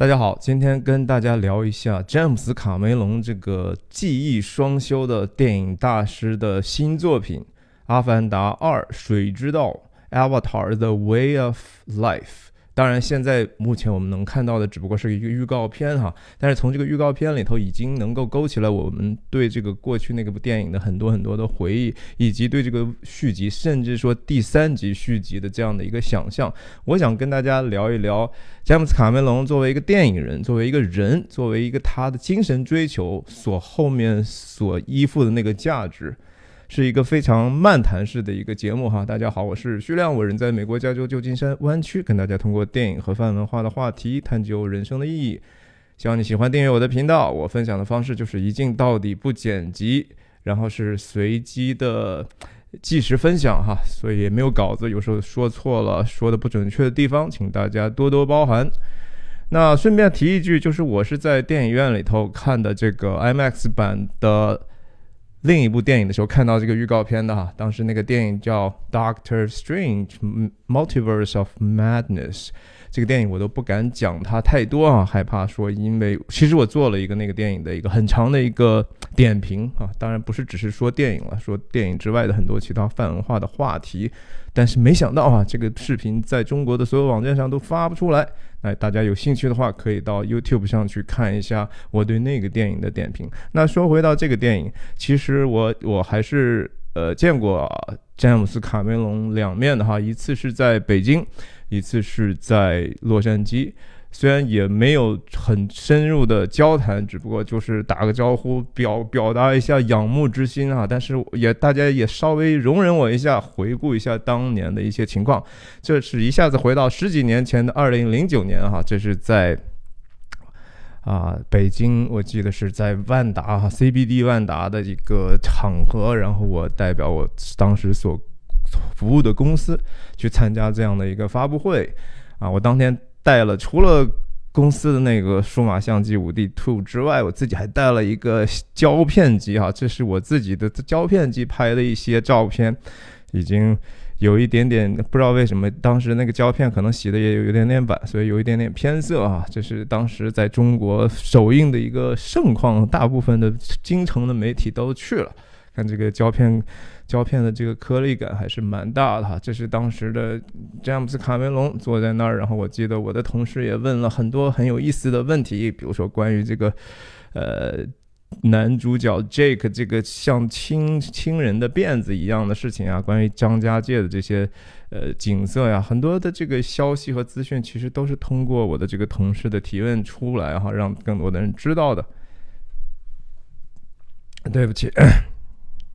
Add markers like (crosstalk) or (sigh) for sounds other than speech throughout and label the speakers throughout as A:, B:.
A: 大家好，今天跟大家聊一下詹姆斯·卡梅隆这个技艺双修的电影大师的新作品《阿凡达二：水之道》（Avatar: The Way of Life）。当然，现在目前我们能看到的只不过是一个预告片哈，但是从这个预告片里头已经能够勾起了我们对这个过去那个部电影的很多很多的回忆，以及对这个续集，甚至说第三集续集的这样的一个想象。我想跟大家聊一聊詹姆斯·卡梅隆作为一个电影人，作为一个人，作为一个他的精神追求所后面所依附的那个价值。是一个非常漫谈式的一个节目哈，大家好，我是徐亮，我人在美国加州旧金山湾区，跟大家通过电影和泛文化的话题探究人生的意义。希望你喜欢订阅我的频道，我分享的方式就是一镜到底不剪辑，然后是随机的即时分享哈，所以也没有稿子，有时候说错了，说的不准确的地方，请大家多多包涵。那顺便提一句，就是我是在电影院里头看的这个 IMAX 版的。另一部电影的时候看到这个预告片的哈，当时那个电影叫《Doctor Strange Multiverse of Madness》，这个电影我都不敢讲它太多啊，害怕说因为其实我做了一个那个电影的一个很长的一个点评啊，当然不是只是说电影了，说电影之外的很多其他泛文化的话题。但是没想到啊，这个视频在中国的所有网站上都发不出来。那大家有兴趣的话，可以到 YouTube 上去看一下我对那个电影的点评。那说回到这个电影，其实我我还是呃见过詹姆斯·卡梅隆两面的哈，一次是在北京，一次是在洛杉矶。虽然也没有很深入的交谈，只不过就是打个招呼，表表达一下仰慕之心啊。但是也大家也稍微容忍我一下，回顾一下当年的一些情况。这是一下子回到十几年前的二零零九年哈，这是在啊北京，我记得是在万达哈 CBD 万达的一个场合，然后我代表我当时所服务的公司去参加这样的一个发布会啊，我当天。带了除了公司的那个数码相机五 D Two 之外，我自己还带了一个胶片机哈，这是我自己的胶片机拍的一些照片，已经有一点点不知道为什么，当时那个胶片可能洗的也有有点点晚，所以有一点点偏色啊。这是当时在中国首映的一个盛况，大部分的京城的媒体都去了，看这个胶片。胶片的这个颗粒感还是蛮大的哈，这是当时的詹姆斯卡梅隆坐在那儿，然后我记得我的同事也问了很多很有意思的问题，比如说关于这个，呃，男主角 Jake 这个像亲亲人的辫子一样的事情啊，关于张家界的这些呃景色呀，很多的这个消息和资讯其实都是通过我的这个同事的提问出来哈，让更多的人知道的。对不起。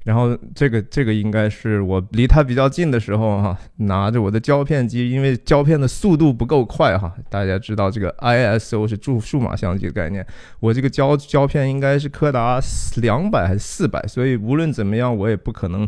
A: 然后这个这个应该是我离它比较近的时候哈，拿着我的胶片机，因为胶片的速度不够快哈。大家知道这个 ISO 是注数码相机的概念，我这个胶胶片应该是柯达两百还是四百，所以无论怎么样，我也不可能。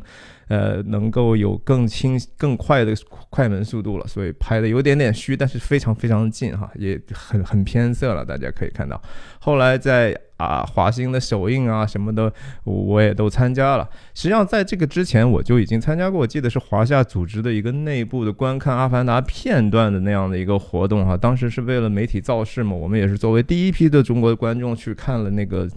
A: 呃，能够有更轻、更快的快门速度了，所以拍的有点点虚，但是非常非常近哈，也很很偏色了。大家可以看到，后来在啊华星的首映啊什么的，我也都参加了。实际上，在这个之前我就已经参加过，我记得是华夏组织的一个内部的观看《阿凡达》片段的那样的一个活动哈。当时是为了媒体造势嘛，我们也是作为第一批的中国观众去看了那个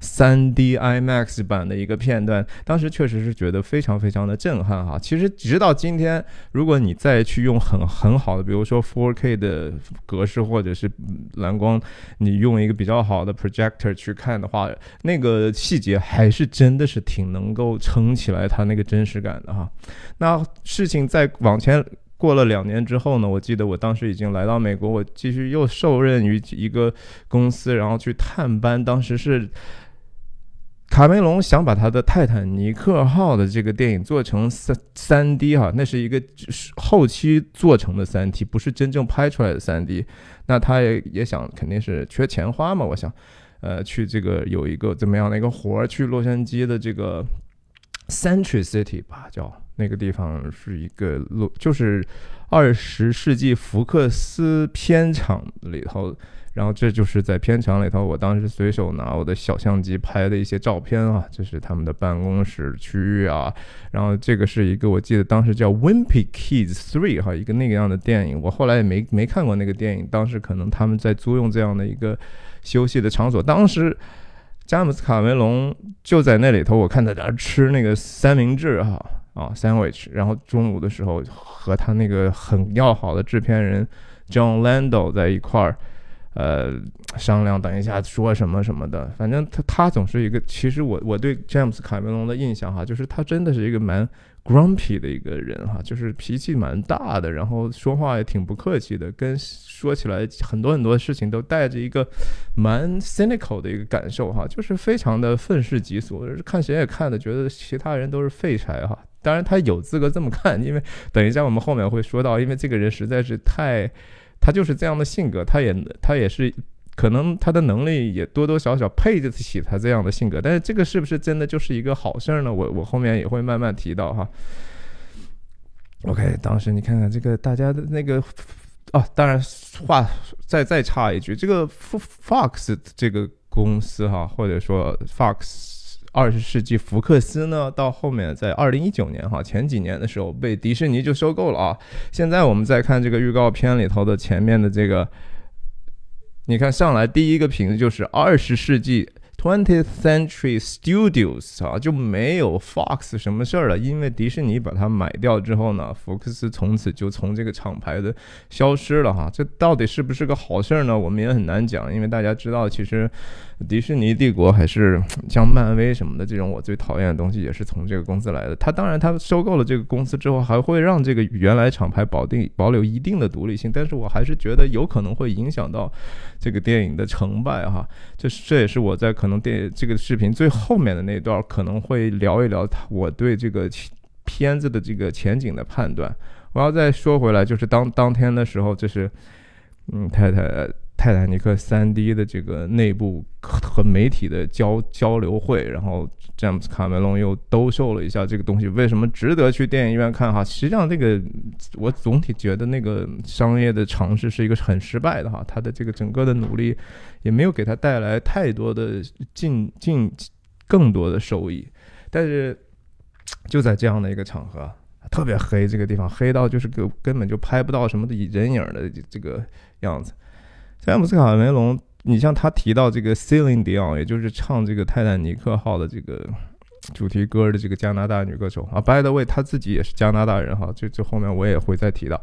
A: 3D IMAX 版的一个片段，当时确实是觉得非常非常。的震撼哈，其实直到今天，如果你再去用很很好的，比如说 4K 的格式或者是蓝光，你用一个比较好的 projector 去看的话，那个细节还是真的是挺能够撑起来它那个真实感的哈。那事情再往前过了两年之后呢，我记得我当时已经来到美国，我继续又受任于一个公司，然后去探班，当时是。卡梅隆想把他的《泰坦尼克号》的这个电影做成三三 D 哈，那是一个后期做成的三 D，不是真正拍出来的三 D。那他也也想，肯定是缺钱花嘛。我想，呃，去这个有一个怎么样的一个活儿，去洛杉矶的这个 Century City 吧，叫那个地方是一个洛，就是二十世纪福克斯片场里头。然后这就是在片场里头，我当时随手拿我的小相机拍的一些照片啊，这是他们的办公室区域啊。然后这个是一个我记得当时叫《Wimpy Kids Three》哈，一个那个样的电影。我后来也没没看过那个电影，当时可能他们在租用这样的一个休息的场所。当时詹姆斯卡梅隆就在那里头，我看他在那吃那个三明治哈啊 sandwich，然后中午的时候和他那个很要好的制片人 John Lando 在一块儿。呃，商量等一下说什么什么的，反正他他总是一个，其实我我对詹姆斯卡梅隆的印象哈，就是他真的是一个蛮 grumpy 的一个人哈，就是脾气蛮大的，然后说话也挺不客气的，跟说起来很多很多事情都带着一个蛮 cynical 的一个感受哈，就是非常的愤世嫉俗，看谁也看的觉得其他人都是废柴哈。当然他有资格这么看，因为等一下我们后面会说到，因为这个人实在是太。他就是这样的性格，他也他也是，可能他的能力也多多少少配得起他这样的性格，但是这个是不是真的就是一个好事儿呢？我我后面也会慢慢提到哈。OK，当时你看看这个大家的那个，哦，当然话再再插一句，这个 Fox 这个公司哈，或者说 Fox。二十世纪福克斯呢，到后面在二零一九年哈前几年的时候被迪士尼就收购了啊。现在我们再看这个预告片里头的前面的这个，你看上来第一个瓶子就是二十世纪。Twentieth Century Studios 啊，就没有 Fox 什么事儿了，因为迪士尼把它买掉之后呢，福克斯从此就从这个厂牌的消失了哈。这到底是不是个好事儿呢？我们也很难讲，因为大家知道，其实迪士尼帝国还是像漫威什么的这种我最讨厌的东西，也是从这个公司来的。他当然，他收购了这个公司之后，还会让这个原来厂牌保定保留一定的独立性，但是我还是觉得有可能会影响到这个电影的成败哈。这这也是我在可能。电这个视频最后面的那段可能会聊一聊他我对这个片子的这个前景的判断。我要再说回来，就是当当天的时候，就是嗯，太太泰坦尼克三 D 的这个内部和媒体的交交流会，然后詹姆斯卡梅隆又兜售了一下这个东西，为什么值得去电影院看哈？实际上，这个我总体觉得那个商业的尝试是一个很失败的哈，他的这个整个的努力。也没有给他带来太多的进进更多的收益，但是就在这样的一个场合，特别黑，这个地方黑到就是根根本就拍不到什么的人影的这个样子。詹姆斯卡梅隆，你像他提到这个 Celine Dion，也就是唱这个泰坦尼克号的这个主题歌的这个加拿大女歌手啊，By the way，他自己也是加拿大人哈，这这后面我也会再提到。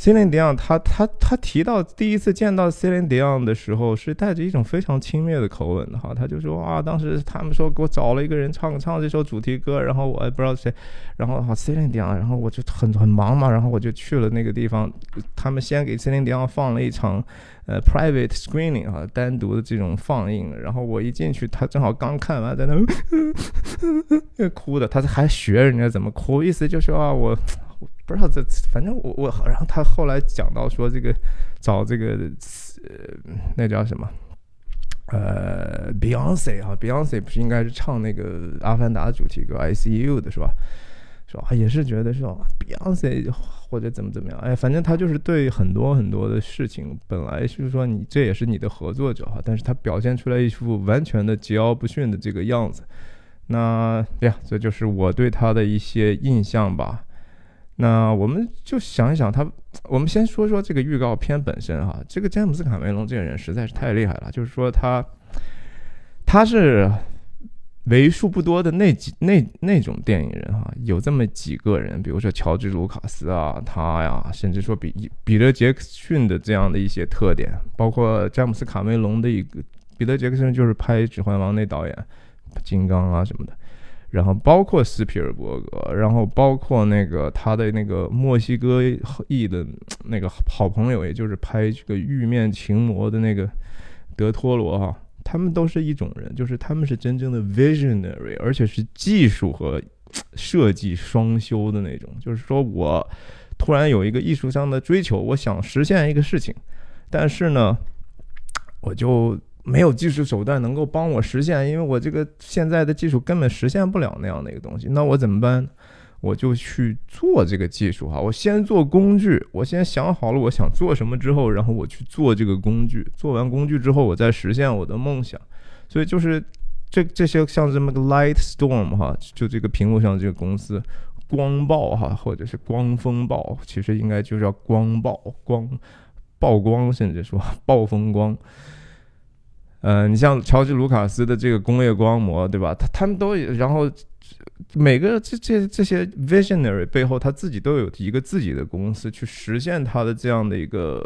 A: C e l i n Dion，他他他提到第一次见到 c e l i n Dion 的时候，是带着一种非常轻蔑的口吻的哈，他就说啊，当时他们说给我找了一个人唱唱这首主题歌，然后我也不知道谁，然后好 c e l i n Dion，然后我就很很忙嘛，然后我就去了那个地方，他们先给 c e l i n Dion 放了一场呃 private screening 哈，单独的这种放映，然后我一进去，他正好刚看完，在那 (laughs) 哭的，他还学人家怎么哭，意思就是啊我。不知道这，反正我我，然后他后来讲到说这个找这个呃那叫什么呃 Beyonce 哈，Beyonce 不是应该是唱那个《阿凡达》主题歌 I C U 的是吧？是吧？也是觉得是？Beyonce 或者怎么怎么样？哎，反正他就是对很多很多的事情，本来是说你这也是你的合作者哈，但是他表现出来一副完全的桀骜不驯的这个样子。那呀，这就是我对他的一些印象吧。那我们就想一想他，我们先说说这个预告片本身哈。这个詹姆斯卡梅隆这个人实在是太厉害了，就是说他，他是为数不多的那几那那种电影人哈，有这么几个人，比如说乔治卢卡斯啊，他呀，甚至说比彼得杰克逊的这样的一些特点，包括詹姆斯卡梅隆的一个彼得杰克逊就是拍《指环王》那导演，金刚啊什么的。然后包括斯皮尔伯格，然后包括那个他的那个墨西哥裔的那个好朋友，也就是拍这个《玉面情魔》的那个德托罗哈，他们都是一种人，就是他们是真正的 visionary，而且是技术和设计双修的那种。就是说我突然有一个艺术上的追求，我想实现一个事情，但是呢，我就。没有技术手段能够帮我实现，因为我这个现在的技术根本实现不了那样的一个东西。那我怎么办？我就去做这个技术哈。我先做工具，我先想好了我想做什么之后，然后我去做这个工具。做完工具之后，我再实现我的梦想。所以就是这这些像这么个 Light Storm 哈，就这个屏幕上这个公司光暴哈，或者是光风暴，其实应该就叫光暴光曝光，甚至说暴风光。呃，你像乔治·卢卡斯的这个工业光魔，对吧？他他们都然后每个这这这些 visionary 背后，他自己都有一个自己的公司去实现他的这样的一个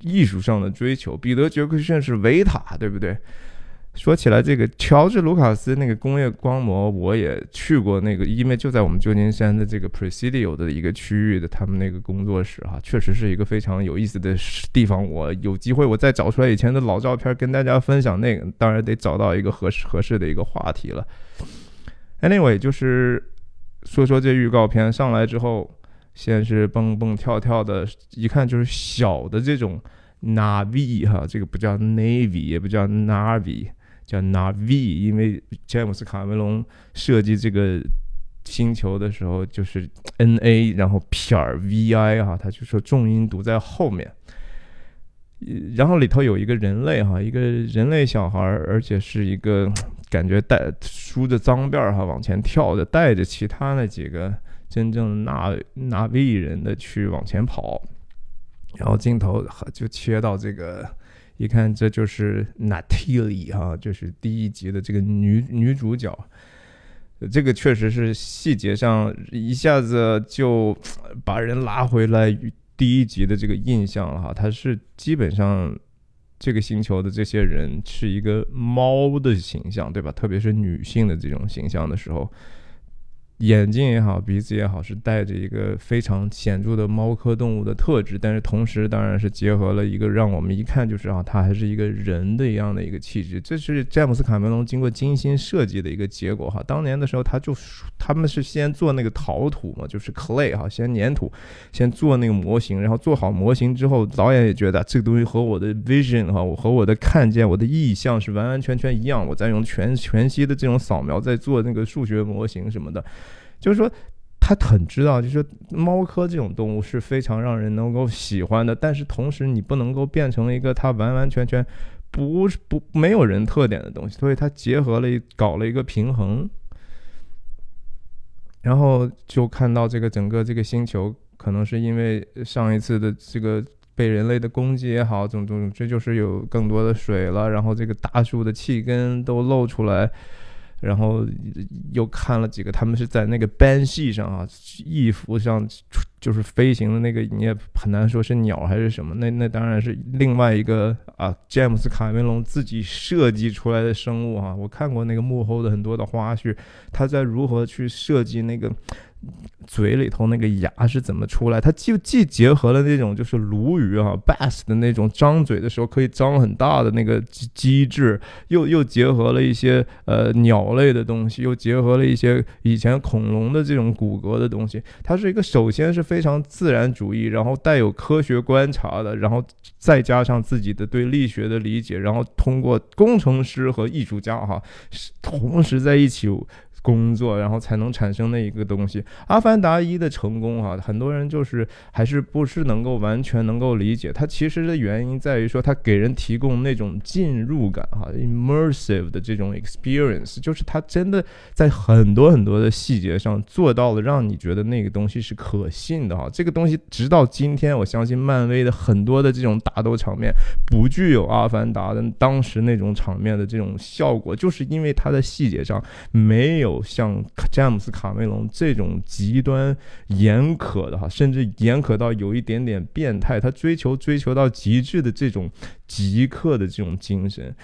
A: 艺术上的追求。彼得·杰克逊是维塔，对不对？说起来，这个乔治·卢卡斯那个工业光魔，我也去过那个，因为就在我们旧金山的这个 Presidio 的一个区域的他们那个工作室哈，确实是一个非常有意思的地方。我有机会我再找出来以前的老照片跟大家分享那个，当然得找到一个合适合适的一个话题了。Anyway，就是说说这预告片上来之后，先是蹦蹦跳跳的，一看就是小的这种 Navi 哈，这个不叫 Navy，也不叫 Navi。叫 Navi，因为詹姆斯卡梅隆设计这个星球的时候就是 N A，然后撇儿 V I 哈，他就说重音读在后面。然后里头有一个人类哈，一个人类小孩，而且是一个感觉带梳着脏辫哈，往前跳着，带着其他那几个真正纳纳 V 人的去往前跑。然后镜头就切到这个。一看，这就是 Natalie 哈，就是第一集的这个女女主角。这个确实是细节上一下子就把人拉回来第一集的这个印象了哈。它是基本上这个星球的这些人是一个猫的形象，对吧？特别是女性的这种形象的时候。眼睛也好，鼻子也好，是带着一个非常显著的猫科动物的特质，但是同时当然是结合了一个让我们一看就知道它还是一个人的一样的一个气质。这是詹姆斯卡梅隆经过精心设计的一个结果哈。当年的时候，他就他们是先做那个陶土嘛，就是 clay 哈，先粘土，先做那个模型，然后做好模型之后，导演也觉得这个东西和我的 vision 哈，我和我的看见，我的意向是完完全全一样。我再用全全息的这种扫描，在做那个数学模型什么的。就是说，他很知道，就是猫科这种动物是非常让人能够喜欢的，但是同时你不能够变成一个它完完全全不不没有人特点的东西，所以它结合了搞了一个平衡，然后就看到这个整个这个星球，可能是因为上一次的这个被人类的攻击也好，种种，这就是有更多的水了，然后这个大树的气根都露出来。然后又看了几个，他们是在那个班系上啊，翼服上就是飞行的那个，你也很难说是鸟还是什么。那那当然是另外一个啊，詹姆斯卡梅隆自己设计出来的生物啊。我看过那个幕后的很多的花絮，他在如何去设计那个。嘴里头那个牙是怎么出来？它就既结合了那种就是鲈鱼啊，bass 的那种张嘴的时候可以张很大的那个机机制，又又结合了一些呃鸟类的东西，又结合了一些以前恐龙的这种骨骼的东西。它是一个首先是非常自然主义，然后带有科学观察的，然后再加上自己的对力学的理解，然后通过工程师和艺术家哈同时在一起。工作，然后才能产生的一个东西。阿凡达一的成功，哈，很多人就是还是不是能够完全能够理解。它其实的原因在于说，它给人提供那种进入感，哈，immersive 的这种 experience，就是它真的在很多很多的细节上做到了，让你觉得那个东西是可信的，哈。这个东西直到今天，我相信漫威的很多的这种打斗场面不具有阿凡达的当时那种场面的这种效果，就是因为它的细节上没有。像詹姆斯卡梅隆这种极端严苛的哈，甚至严苛到有一点点变态，他追求追求到极致的这种极客的这种精神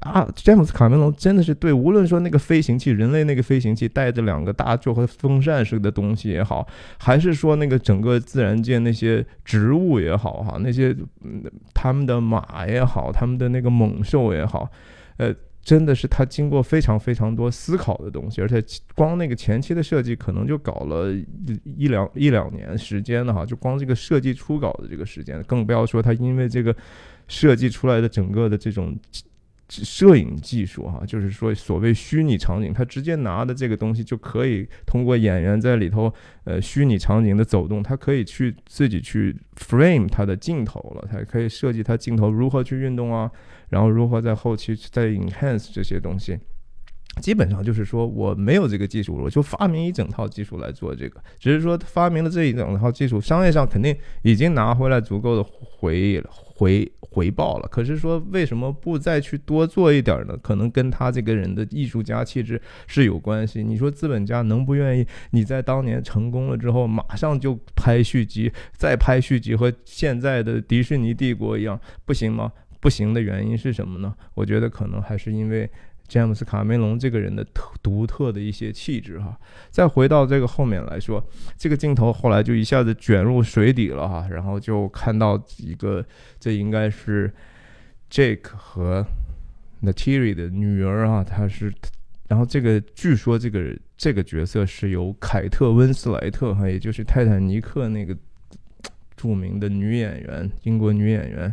A: 啊，詹姆斯卡梅隆真的是对，无论说那个飞行器，人类那个飞行器带着两个大就和风扇似的东西也好，还是说那个整个自然界那些植物也好哈，那些他们的马也好，他们的那个猛兽也好，呃。真的是他经过非常非常多思考的东西，而且光那个前期的设计可能就搞了一两一两年时间了哈，就光这个设计初稿的这个时间，更不要说他因为这个设计出来的整个的这种摄影技术哈，就是说所谓虚拟场景，他直接拿的这个东西就可以通过演员在里头呃虚拟场景的走动，他可以去自己去 frame 他的镜头了，他可以设计他镜头如何去运动啊，然后如何在后期再 enhance 这些东西。基本上就是说，我没有这个技术，我就发明一整套技术来做这个。只是说发明了这一整套技术，商业上肯定已经拿回来足够的回回回报了。可是说为什么不再去多做一点呢？可能跟他这个人的艺术家气质是有关系。你说资本家能不愿意你在当年成功了之后，马上就拍续集，再拍续集，和现在的迪士尼帝国一样，不行吗？不行的原因是什么呢？我觉得可能还是因为。詹姆斯·卡梅隆这个人的特独特的一些气质哈，再回到这个后面来说，这个镜头后来就一下子卷入水底了哈，然后就看到一个，这应该是 Jake 和 Natiri 的女儿啊，她是，然后这个据说这个这个角色是由凯特·温斯莱特哈，也就是泰坦尼克那个著名的女演员，英国女演员。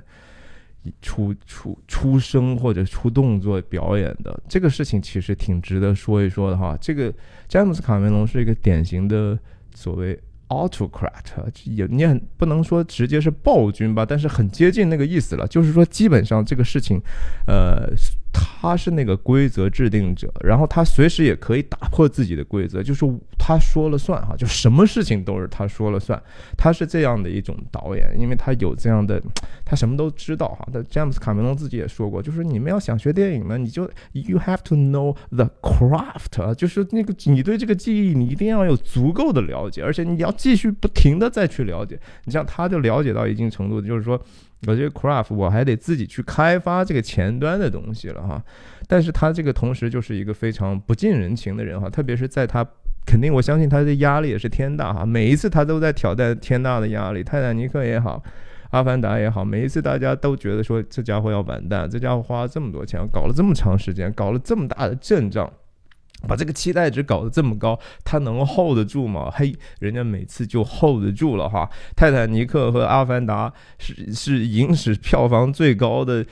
A: 出出出声或者出动作表演的这个事情，其实挺值得说一说的哈。这个詹姆斯卡梅隆是一个典型的所谓 autocrat，也你很不能说直接是暴君吧，但是很接近那个意思了。就是说，基本上这个事情，呃。他是那个规则制定者，然后他随时也可以打破自己的规则，就是他说了算哈，就什么事情都是他说了算。他是这样的一种导演，因为他有这样的，他什么都知道哈。他詹姆斯卡梅隆自己也说过，就是你们要想学电影呢，你就 you have to know the craft，就是那个你对这个技艺你一定要有足够的了解，而且你要继续不停的再去了解。你像他就了解到一定程度，就是说。我这个 craft 我还得自己去开发这个前端的东西了哈，但是他这个同时就是一个非常不近人情的人哈，特别是在他肯定我相信他的压力也是天大哈，每一次他都在挑战天大的压力，泰坦尼克也好，阿凡达也好，每一次大家都觉得说这家伙要完蛋，这家伙花了这么多钱，搞了这么长时间，搞了这么大的阵仗。把这个期待值搞得这么高，他能 hold 得住吗？嘿，人家每次就 hold 得住了哈。泰坦尼克和阿凡达是是影史票房最高的，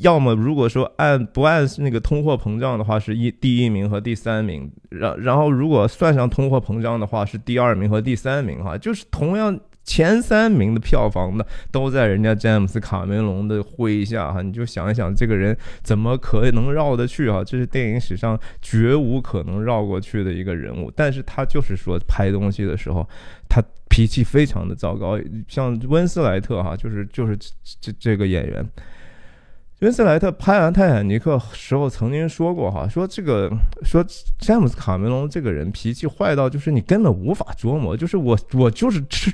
A: 要么如果说按不按那个通货膨胀的话，是一第一名和第三名。然然后如果算上通货膨胀的话，是第二名和第三名哈，就是同样。前三名的票房的都在人家詹姆斯卡梅隆的麾下哈，你就想一想，这个人怎么可能绕得去哈？这是电影史上绝无可能绕过去的一个人物。但是他就是说拍东西的时候，他脾气非常的糟糕。像温斯莱特哈，就是就是这这个演员，温斯莱特拍完《泰坦尼克》时候曾经说过哈，说这个说詹姆斯卡梅隆这个人脾气坏到就是你根本无法捉摸，就是我我就是吃。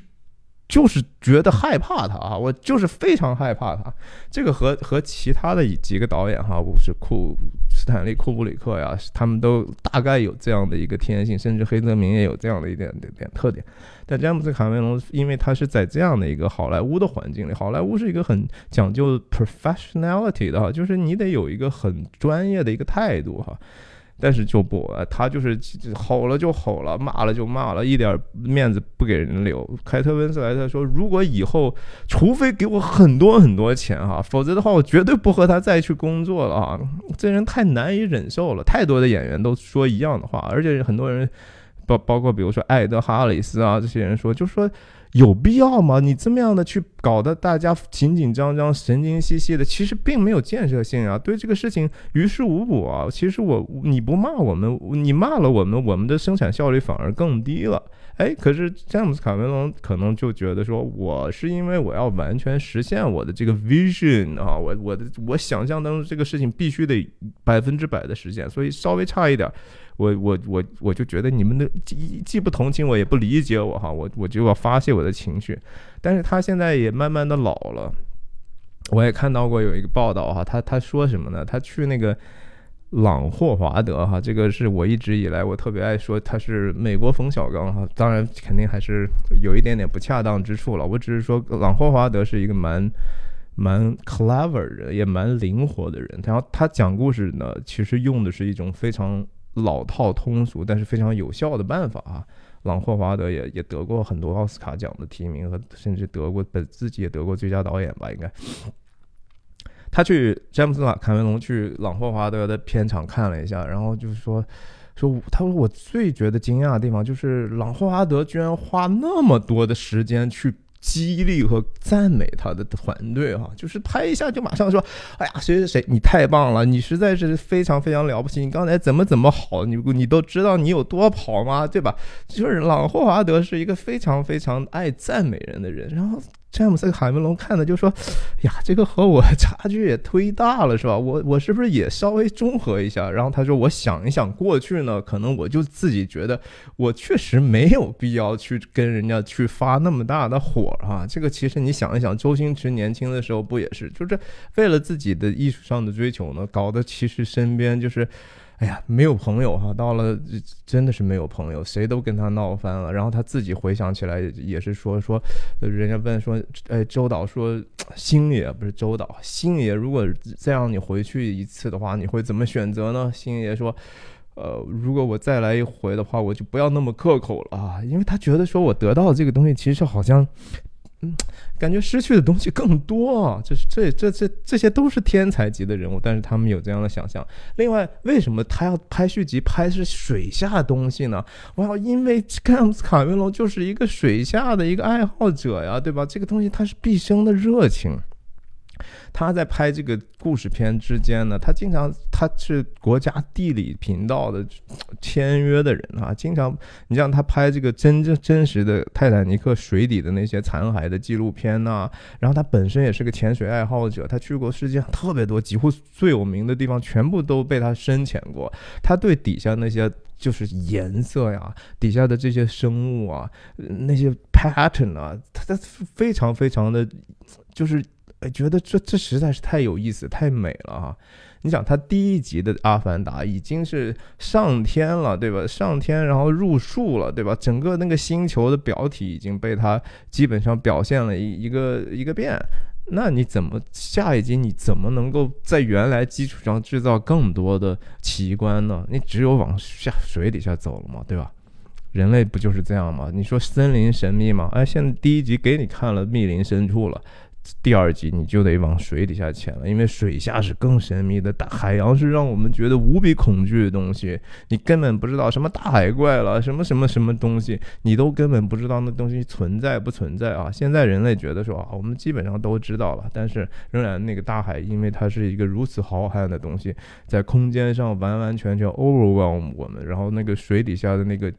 A: 就是觉得害怕他啊，我就是非常害怕他。这个和和其他的几个导演哈，我是库斯坦利库布里克呀，他们都大概有这样的一个天性，甚至黑泽明也有这样的一点点点特点。但詹姆斯卡梅隆，因为他是在这样的一个好莱坞的环境里，好莱坞是一个很讲究 professionality 的哈，就是你得有一个很专业的一个态度哈。但是就不，他就是吼了就吼了，骂了就骂了，一点面子不给人留。凯特温斯莱特说：“如果以后，除非给我很多很多钱哈，否则的话，我绝对不和他再去工作了啊！这人太难以忍受了。太多的演员都说一样的话，而且很多人，包包括比如说艾德哈里斯啊这些人说，就说。”有必要吗？你这么样的去搞得大家紧紧张张、神经兮兮的，其实并没有建设性啊，对这个事情于事无补啊。其实我你不骂我们，你骂了我们，我们的生产效率反而更低了。哎，可是詹姆斯卡梅隆可能就觉得说，我是因为我要完全实现我的这个 vision 啊，我我的我想象当中这个事情必须得百分之百的实现，所以稍微差一点，我我我我就觉得你们的既既不同情我，也不理解我哈，我我就要发泄我的情绪。但是他现在也慢慢的老了，我也看到过有一个报道哈，他他说什么呢？他去那个。朗霍华德哈，这个是我一直以来我特别爱说他是美国冯小刚哈，当然肯定还是有一点点不恰当之处了。我只是说朗霍华德是一个蛮蛮 clever 的，也蛮灵活的人。然后他讲故事呢，其实用的是一种非常老套通俗，但是非常有效的办法啊。朗霍华德也也得过很多奥斯卡奖的提名，和甚至得过本自己也得过最佳导演吧，应该。他去詹姆斯卡卡梅隆去朗霍华德的片场看了一下，然后就是说说他说我最觉得惊讶的地方就是朗霍华德居然花那么多的时间去。激励和赞美他的团队哈，就是拍一下就马上说，哎呀，谁谁谁，你太棒了，你实在是非常非常了不起，你刚才怎么怎么好，你你都知道你有多跑吗？对吧？就是朗霍华德是一个非常非常爱赞美人的人，然后。詹姆斯卡梅隆看的就说：“呀，这个和我差距也忒大了，是吧？我我是不是也稍微中和一下？”然后他说：“我想一想，过去呢，可能我就自己觉得我确实没有必要去跟人家去发那么大的火啊。这个其实你想一想，周星驰年轻的时候不也是，就是为了自己的艺术上的追求呢，搞得其实身边就是。”哎呀，没有朋友哈，到了真的是没有朋友，谁都跟他闹翻了。然后他自己回想起来，也是说说，人家问说，哎，周导说，星爷不是周导，星爷如果再让你回去一次的话，你会怎么选择呢？星爷说，呃，如果我再来一回的话，我就不要那么刻口了啊，因为他觉得说我得到这个东西，其实好像。嗯，感觉失去的东西更多，这是这这这这些都是天才级的人物，但是他们有这样的想象。另外，为什么他要拍续集，拍是水下东西呢？哇，因为詹姆斯卡梅隆就是一个水下的一个爱好者呀，对吧？这个东西他是毕生的热情。他在拍这个故事片之间呢，他经常他是国家地理频道的签约的人啊，经常你像他拍这个真正真实的泰坦尼克水底的那些残骸的纪录片呐，然后他本身也是个潜水爱好者，他去过世界上特别多，几乎最有名的地方全部都被他深潜过，他对底下那些就是颜色呀，底下的这些生物啊，那些 pattern 啊，他他非常非常的就是。觉得这这实在是太有意思、太美了啊！你想，他第一集的《阿凡达》已经是上天了，对吧？上天，然后入树了，对吧？整个那个星球的表体已经被他基本上表现了一一个一个遍。那你怎么下一集你怎么能够在原来基础上制造更多的奇观呢？你只有往下水底下走了嘛，对吧？人类不就是这样吗？你说森林神秘吗？哎，现在第一集给你看了密林深处了。第二集你就得往水底下潜了，因为水下是更神秘的，大海洋是让我们觉得无比恐惧的东西。你根本不知道什么大海怪了，什么什么什么东西，你都根本不知道那东西存在不存在啊！现在人类觉得说啊，我们基本上都知道了，但是仍然那个大海，因为它是一个如此浩瀚的东西，在空间上完完全全 overwhelm 我们，然后那个水底下的那个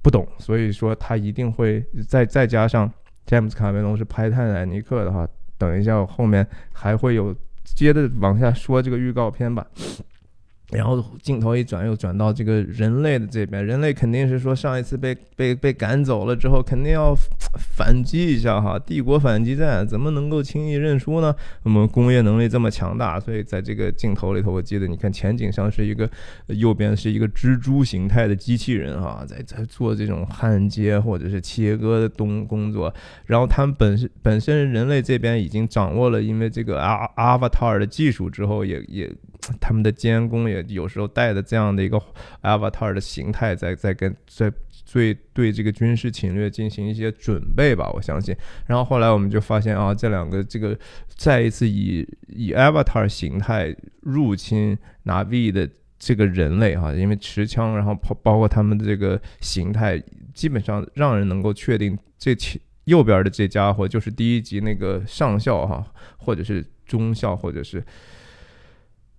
A: 不懂，所以说它一定会再再加上。詹姆斯卡梅隆是拍《泰坦尼克》的话，等一下，我后面还会有接着往下说这个预告片吧。然后镜头一转，又转到这个人类的这边。人类肯定是说，上一次被被被赶走了之后，肯定要反击一下哈。帝国反击战怎么能够轻易认输呢？我们工业能力这么强大，所以在这个镜头里头，我记得你看前景上是一个右边是一个蜘蛛形态的机器人哈，在在做这种焊接或者是切割的东工作。然后他们本身本身人类这边已经掌握了因为这个阿阿瓦塔尔的技术之后，也也。他们的监工也有时候带着这样的一个 avatar 的形态，在在跟在对对这个军事侵略进行一些准备吧，我相信。然后后来我们就发现啊，这两个这个再一次以以 avatar 形态入侵拿 V 的这个人类哈，因为持枪，然后包包括他们的这个形态，基本上让人能够确定这右边的这家伙就是第一集那个上校哈，或者是中校，或者是。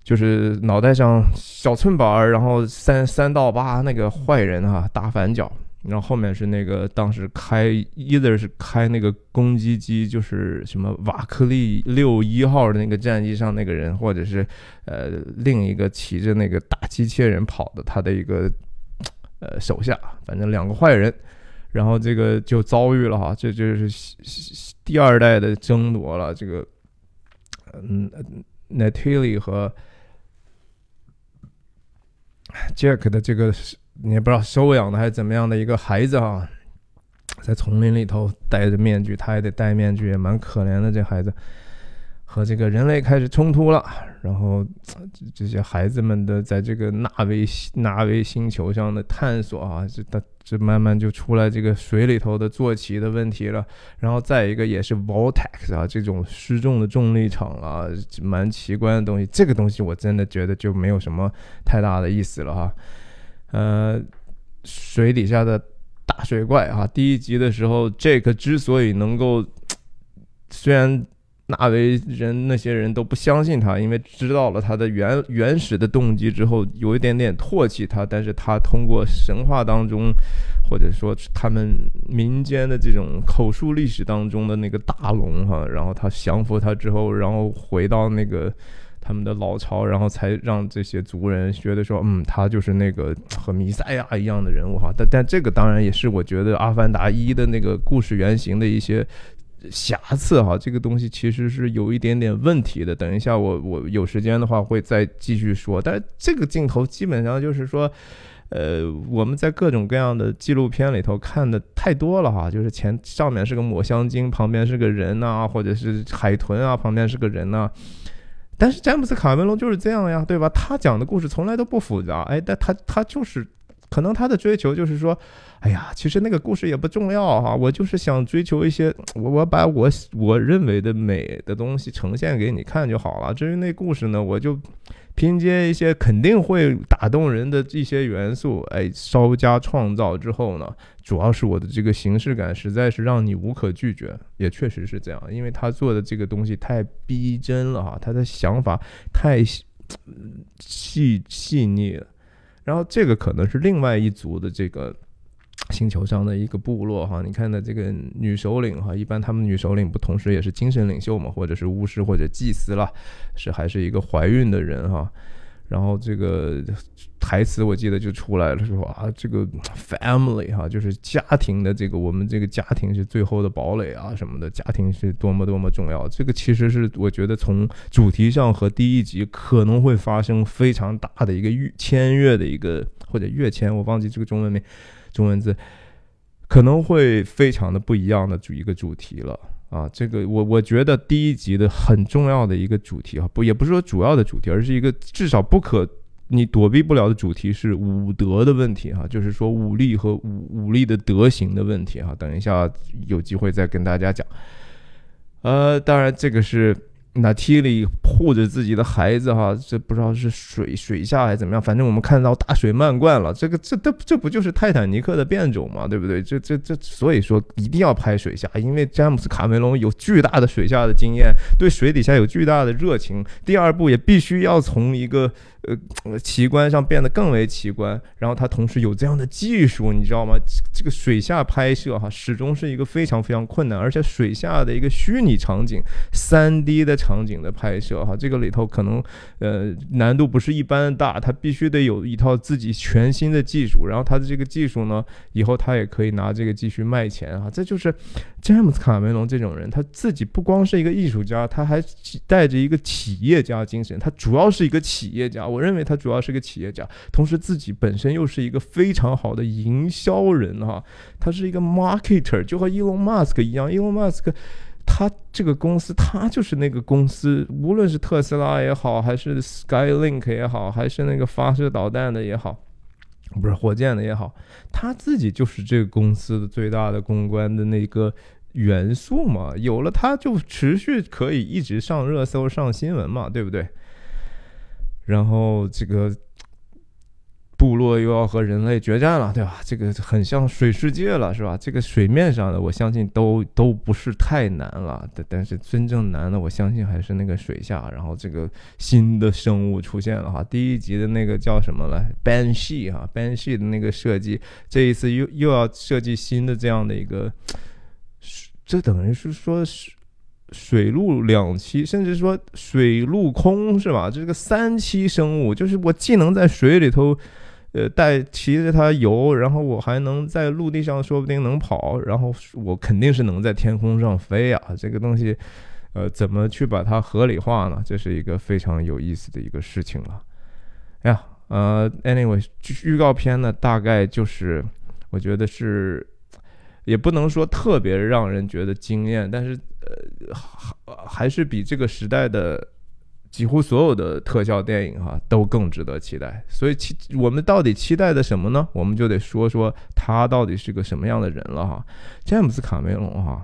A: 就是脑袋上小寸板儿，然后三三到八那个坏人哈，大反角，然后后面是那个当时开，either 是开那个攻击机，就是什么瓦克利六一号的那个战机上那个人，或者是呃另一个骑着那个大机器人跑的他的一个呃手下，反正两个坏人，然后这个就遭遇了哈，这就是第二代的争夺了，这个嗯，Natalie 和。Jack 的这个你也不知道收养的还是怎么样的一个孩子啊，在丛林里头戴着面具，他也得戴面具，也蛮可怜的。这孩子和这个人类开始冲突了，然后这这些孩子们的在这个纳维纳维星球上的探索啊，这它这慢慢就出来这个水里头的坐骑的问题了。然后再一个也是 vortex 啊，这种失重的重力场啊，蛮奇观的东西。这个东西我真的觉得就没有什么太大的意思了哈。呃，水底下的大水怪啊，第一集的时候，Jake 之所以能够，虽然。纳维人那些人都不相信他，因为知道了他的原原始的动机之后，有一点点唾弃他。但是他通过神话当中，或者说他们民间的这种口述历史当中的那个大龙哈，然后他降服他之后，然后回到那个他们的老巢，然后才让这些族人觉得说，嗯，他就是那个和弥赛亚一样的人物哈。但但这个当然也是我觉得《阿凡达一》的那个故事原型的一些。瑕疵哈，这个东西其实是有一点点问题的。等一下，我我有时间的话会再继续说。但是这个镜头基本上就是说，呃，我们在各种各样的纪录片里头看的太多了哈，就是前上面是个抹香鲸，旁边是个人呐，或者是海豚啊，旁边是个人呐。但是詹姆斯卡梅隆就是这样呀，对吧？他讲的故事从来都不复杂，哎，但他他就是可能他的追求就是说。哎呀，其实那个故事也不重要哈，我就是想追求一些，我我把我我认为的美的东西呈现给你看就好了。至于那故事呢，我就拼接一些肯定会打动人的一些元素，哎，稍加创造之后呢，主要是我的这个形式感实在是让你无可拒绝，也确实是这样，因为他做的这个东西太逼真了哈，他的想法太细细腻了，然后这个可能是另外一族的这个。星球上的一个部落哈，你看的这个女首领哈，一般他们女首领不同时也是精神领袖嘛，或者是巫师或者祭司了，是还是一个怀孕的人哈。然后这个台词我记得就出来了，说啊，这个 family 哈，就是家庭的这个我们这个家庭是最后的堡垒啊什么的，家庭是多么多么重要。这个其实是我觉得从主题上和第一集可能会发生非常大的一个越签约的一个或者跃迁，我忘记这个中文名。中文字可能会非常的不一样的主一个主题了啊！这个我我觉得第一集的很重要的一个主题啊，不也不是说主要的主题，而是一个至少不可你躲避不了的主题是武德的问题哈，就是说武力和武武力的德行的问题哈。等一下有机会再跟大家讲。呃，当然这个是。那 T 里护着自己的孩子哈，这不知道是水水下还是怎么样，反正我们看到大水漫灌了，这个这这这不就是泰坦尼克的变种嘛，对不对？这这这，所以说一定要拍水下，因为詹姆斯卡梅隆有巨大的水下的经验，对水底下有巨大的热情。第二部也必须要从一个。呃，奇观上变得更为奇观，然后他同时有这样的技术，你知道吗？这个水下拍摄哈，始终是一个非常非常困难，而且水下的一个虚拟场景、三 D 的场景的拍摄哈，这个里头可能呃难度不是一般的大，它必须得有一套自己全新的技术，然后它的这个技术呢，以后他也可以拿这个继续卖钱啊，这就是詹姆斯卡梅隆这种人，他自己不光是一个艺术家，他还带着一个企业家精神，他主要是一个企业家。我认为他主要是个企业家，同时自己本身又是一个非常好的营销人哈。他是一个 marketer，就和 Elon Musk 一样。Elon Musk 他这个公司，他就是那个公司，无论是特斯拉也好，还是 Skylink 也好，还是那个发射导弹的也好，不是火箭的也好，他自己就是这个公司的最大的公关的那个元素嘛。有了他，就持续可以一直上热搜、上新闻嘛，对不对？然后这个部落又要和人类决战了，对吧？这个很像水世界了，是吧？这个水面上的，我相信都都不是太难了。但但是真正难的，我相信还是那个水下。然后这个新的生物出现了哈，第一集的那个叫什么来？Banshee 哈，Ban She 的那个设计，这一次又又要设计新的这样的一个，这等于是说是。水陆两栖，甚至说水陆空是吧？这个三栖生物，就是我既能在水里头，呃，带骑着它游，然后我还能在陆地上，说不定能跑，然后我肯定是能在天空上飞啊！这个东西，呃，怎么去把它合理化呢？这是一个非常有意思的一个事情了。哎呀，呃，anyway，预告片呢，大概就是我觉得是。也不能说特别让人觉得惊艳，但是呃，还是比这个时代的几乎所有的特效电影哈都更值得期待。所以期我们到底期待的什么呢？我们就得说说他到底是个什么样的人了哈。詹姆斯卡梅隆哈。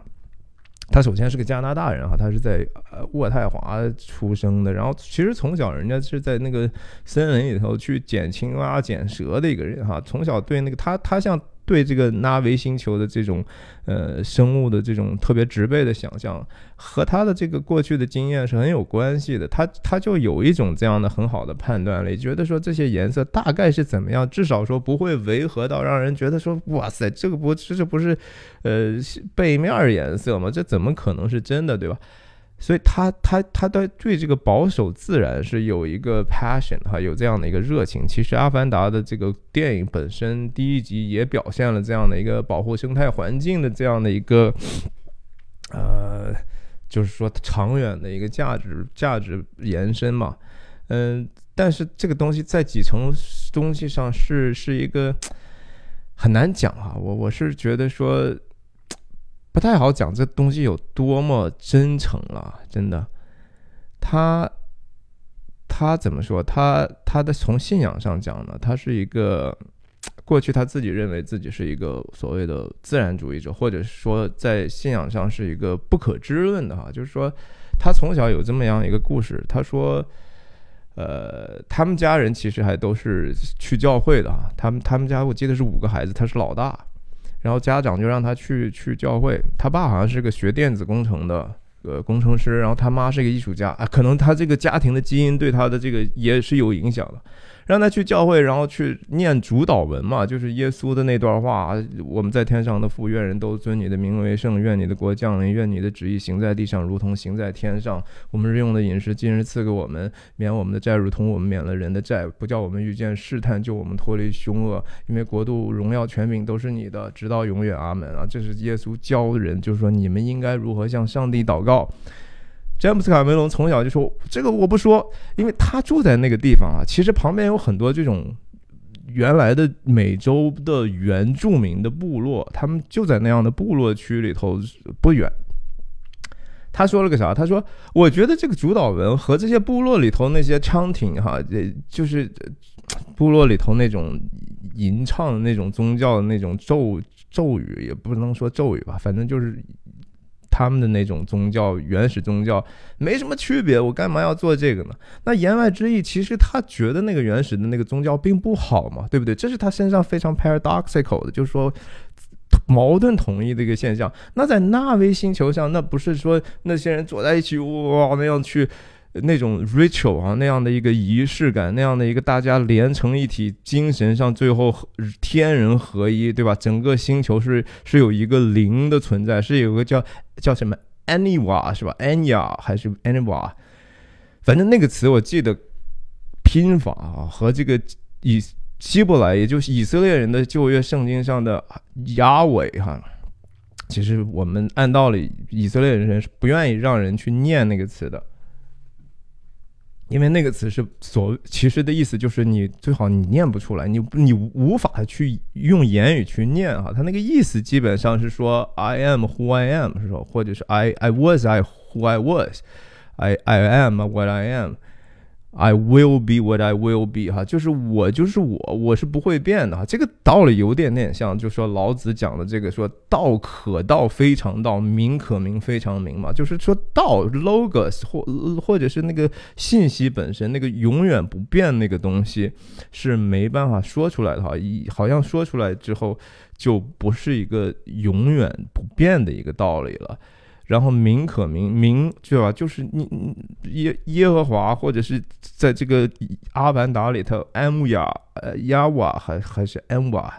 A: 他首先是个加拿大人哈，他是在呃渥太华出生的，然后其实从小人家是在那个森林里头去捡青蛙、捡蛇的一个人哈，从小对那个他他像。对这个纳维星球的这种，呃，生物的这种特别植被的想象，和他的这个过去的经验是很有关系的。他他就有一种这样的很好的判断力，觉得说这些颜色大概是怎么样，至少说不会违和到让人觉得说，哇塞，这个不这这不是，呃，背面颜色吗？这怎么可能是真的，对吧？所以他他他对对这个保守自然是有一个 passion 哈，有这样的一个热情。其实《阿凡达》的这个电影本身第一集也表现了这样的一个保护生态环境的这样的一个，呃，就是说长远的一个价值价值延伸嘛。嗯，但是这个东西在几层东西上是是一个很难讲哈。我我是觉得说。不太好讲这东西有多么真诚了，真的。他他怎么说？他他的从信仰上讲呢？他是一个过去他自己认为自己是一个所谓的自然主义者，或者说在信仰上是一个不可知论的哈。就是说，他从小有这么样一个故事。他说，呃，他们家人其实还都是去教会的哈。他们他们家我记得是五个孩子，他是老大。然后家长就让他去去教会，他爸好像是个学电子工程的呃工程师，然后他妈是个艺术家啊，可能他这个家庭的基因对他的这个也是有影响的。让他去教会，然后去念主导文嘛，就是耶稣的那段话。我们在天上的父，愿人都尊你的名为圣，愿你的国降临，愿你的旨意行在地上，如同行在天上。我们日用的饮食，今日赐给我们，免我们的债，如同我们免了人的债，不叫我们遇见试探，救我们脱离凶恶。因为国度、荣耀、权柄都是你的，直到永远。阿门啊！这是耶稣教人，就是说你们应该如何向上帝祷告。詹姆斯卡梅隆从小就说：“这个我不说，因为他住在那个地方啊。其实旁边有很多这种原来的美洲的原住民的部落，他们就在那样的部落区里头不远。”他说了个啥？他说：“我觉得这个主导文和这些部落里头那些唱挺哈，也就是部落里头那种吟唱的那种宗教的那种咒咒语，也不能说咒语吧，反正就是。”他们的那种宗教，原始宗教没什么区别，我干嘛要做这个呢？那言外之意，其实他觉得那个原始的那个宗教并不好嘛，对不对？这是他身上非常 paradoxical 的，就是说矛盾统一的一个现象。那在纳威星球上，那不是说那些人坐在一起哇那样去。那种 ritual 啊，那样的一个仪式感，那样的一个大家连成一体，精神上最后天人合一，对吧？整个星球是是有一个灵的存在，是有个叫叫什么 Aniwa 是吧？Anya 还是 Aniwa？反正那个词我记得拼法啊，和这个以希伯来，也就是以色列人的旧约圣经上的亚伟哈，其实我们按道理以色列人是不愿意让人去念那个词的。因为那个词是所其实的意思就是你最好你念不出来，你你无法去用言语去念啊，他那个意思基本上是说 I am who I am 是说，或者是 I I was I who I was，I I am what I am。I will be what I will be，哈，就是我就是我，我是不会变的哈。这个道理有点点像，就说老子讲的这个说道可道非常道，名可名非常名嘛。就是说道 logos 或或者是那个信息本身，那个永远不变那个东西是没办法说出来的哈。一好像说出来之后就不是一个永远不变的一个道理了。然后名可名名对吧？就是你耶耶和华，或者是在这个阿凡达里头，安雅呃亚瓦还还是安瓦，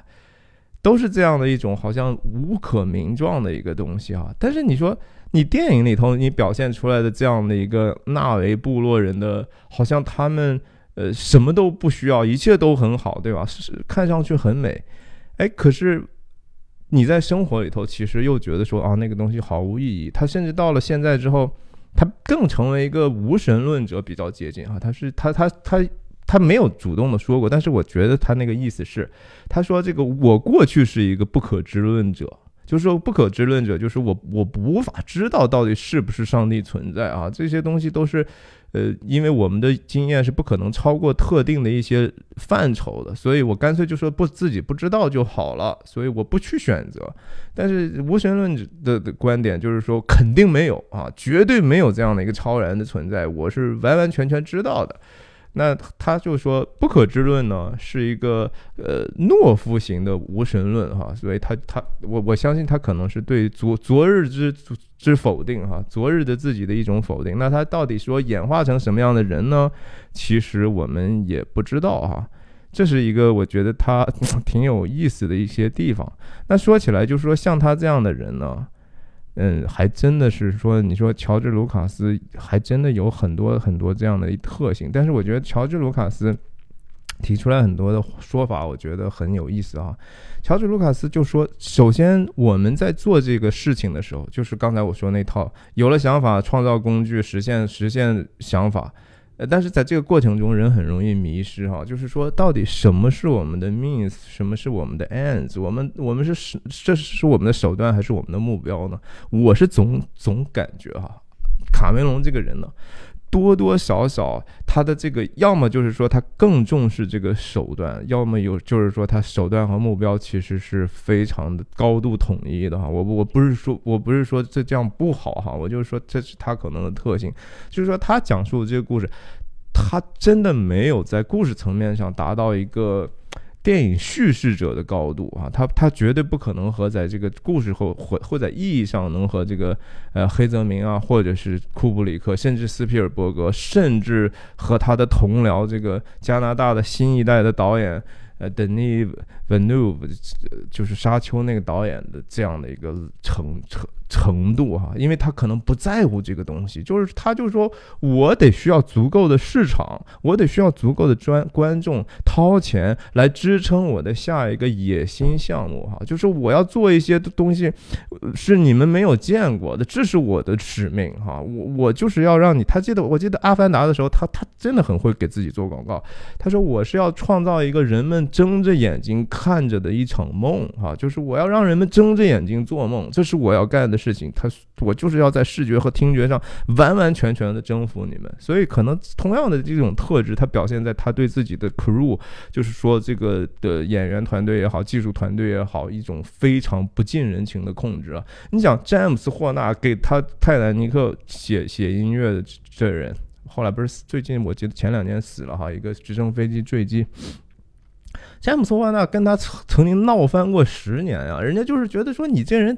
A: 都是这样的一种好像无可名状的一个东西啊。但是你说你电影里头你表现出来的这样的一个纳维部落人的，好像他们呃什么都不需要，一切都很好，对吧？是看上去很美，哎，可是。你在生活里头，其实又觉得说啊，那个东西毫无意义。他甚至到了现在之后，他更成为一个无神论者，比较接近啊。他是他他他他没有主动的说过，但是我觉得他那个意思是，他说这个我过去是一个不可知论者，就是说不可知论者，就是我我无法知道到底是不是上帝存在啊，这些东西都是。呃，因为我们的经验是不可能超过特定的一些范畴的，所以我干脆就说不自己不知道就好了，所以我不去选择。但是无神论的的观点就是说肯定没有啊，绝对没有这样的一个超然的存在，我是完完全全知道的。那他就说不可知论呢是一个呃懦夫型的无神论哈，所以他他我我相信他可能是对昨昨日之之否定哈，昨日的自己的一种否定。那他到底说演化成什么样的人呢？其实我们也不知道哈，这是一个我觉得他 (laughs) 挺有意思的一些地方。那说起来就是说像他这样的人呢。嗯，还真的是说，你说乔治·卢卡斯还真的有很多很多这样的一特性，但是我觉得乔治·卢卡斯提出来很多的说法，我觉得很有意思啊。乔治·卢卡斯就说，首先我们在做这个事情的时候，就是刚才我说那套，有了想法，创造工具，实现实现想法。呃，但是在这个过程中，人很容易迷失哈。就是说，到底什么是我们的 means，什么是我们的 ends？我们我们是是这是我们的手段还是我们的目标呢？我是总总感觉哈，卡梅隆这个人呢。多多少少，他的这个要么就是说他更重视这个手段，要么有就是说他手段和目标其实是非常的高度统一的哈。我我不是说我不是说这这样不好哈，我就是说这是他可能的特性，就是说他讲述的这个故事，他真的没有在故事层面上达到一个。电影叙事者的高度啊，他他绝对不可能和在这个故事后或或在意义上能和这个呃黑泽明啊，或者是库布里克，甚至斯皮尔伯格，甚至和他的同僚这个加拿大的新一代的导演。呃，Denis Villeneuve 就是《沙丘》那个导演的这样的一个成成程度哈，因为他可能不在乎这个东西，就是他就说我得需要足够的市场，我得需要足够的专观众掏钱来支撑我的下一个野心项目哈，就是我要做一些东西是你们没有见过的，这是我的使命哈，我我就是要让你，他记得我记得《阿凡达》的时候，他他真的很会给自己做广告，他说我是要创造一个人们。睁着眼睛看着的一场梦，哈，就是我要让人们睁着眼睛做梦，这是我要干的事情。他，我就是要在视觉和听觉上完完全全的征服你们。所以，可能同样的这种特质，他表现在他对自己的 crew，就是说这个的演员团队也好，技术团队也好，一种非常不近人情的控制啊。你想，詹姆斯霍纳给他泰坦尼克写写音乐的这人，后来不是最近我记得前两年死了哈，一个直升飞机坠机。詹姆斯·霍纳跟他曾曾经闹翻过十年呀，人家就是觉得说你这人，